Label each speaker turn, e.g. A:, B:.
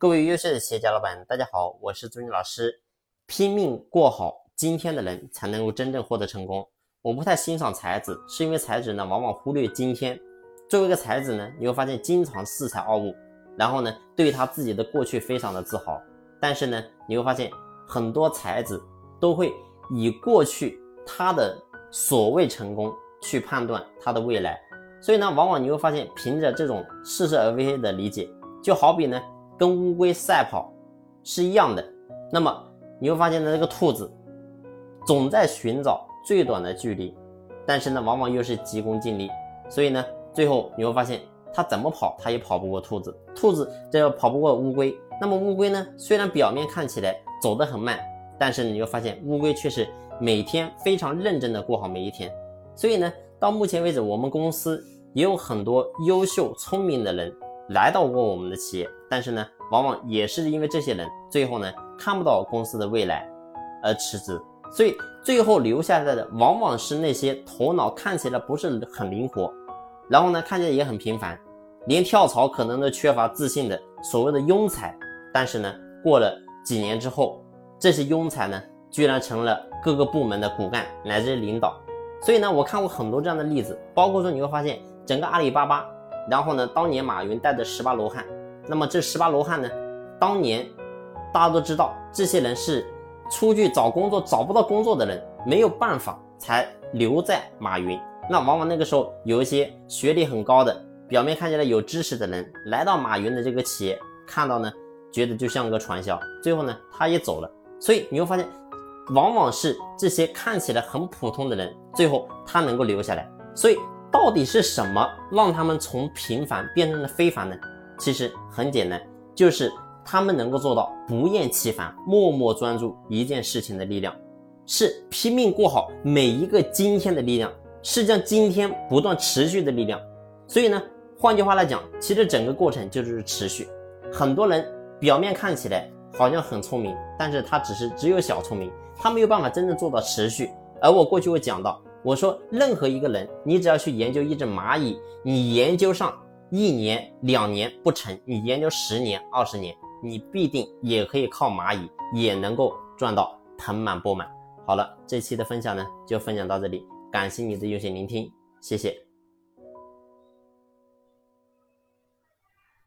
A: 各位优秀的企业家老板，大家好，我是朱军老师。拼命过好今天的人，才能够真正获得成功。我不太欣赏才子，是因为才子呢，往往忽略今天。作为一个才子呢，你会发现经常恃才傲物，然后呢，对他自己的过去非常的自豪。但是呢，你会发现很多才子都会以过去他的所谓成功去判断他的未来。所以呢，往往你会发现，凭着这种似是而非的理解，就好比呢。跟乌龟赛跑是一样的，那么你会发现呢，这个兔子总在寻找最短的距离，但是呢，往往又是急功近利，所以呢，最后你会发现它怎么跑，它也跑不过兔子，兔子这跑不过乌龟。那么乌龟呢，虽然表面看起来走得很慢，但是你会发现乌龟却是每天非常认真的过好每一天。所以呢，到目前为止，我们公司也有很多优秀聪明的人。来到过我们的企业，但是呢，往往也是因为这些人最后呢看不到公司的未来而辞职，所以最后留下来的往往是那些头脑看起来不是很灵活，然后呢看起来也很平凡，连跳槽可能都缺乏自信的所谓的庸才，但是呢过了几年之后，这些庸才呢居然成了各个部门的骨干乃至领导，所以呢我看过很多这样的例子，包括说你会发现整个阿里巴巴。然后呢，当年马云带的十八罗汉，那么这十八罗汉呢，当年大家都知道，这些人是出去找工作找不到工作的人，没有办法才留在马云。那往往那个时候有一些学历很高的，表面看起来有知识的人，来到马云的这个企业，看到呢，觉得就像个传销，最后呢，他也走了。所以你会发现，往往是这些看起来很普通的人，最后他能够留下来。所以。到底是什么让他们从平凡变成了非凡呢？其实很简单，就是他们能够做到不厌其烦、默默专注一件事情的力量，是拼命过好每一个今天的力量，是将今天不断持续的力量。所以呢，换句话来讲，其实整个过程就是持续。很多人表面看起来好像很聪明，但是他只是只有小聪明，他没有办法真正做到持续。而我过去会讲到。我说，任何一个人，你只要去研究一只蚂蚁，你研究上一年两年不成，你研究十年二十年，你必定也可以靠蚂蚁，也能够赚到盆满钵满。好了，这期的分享呢，就分享到这里，感谢你的用心聆听，谢谢。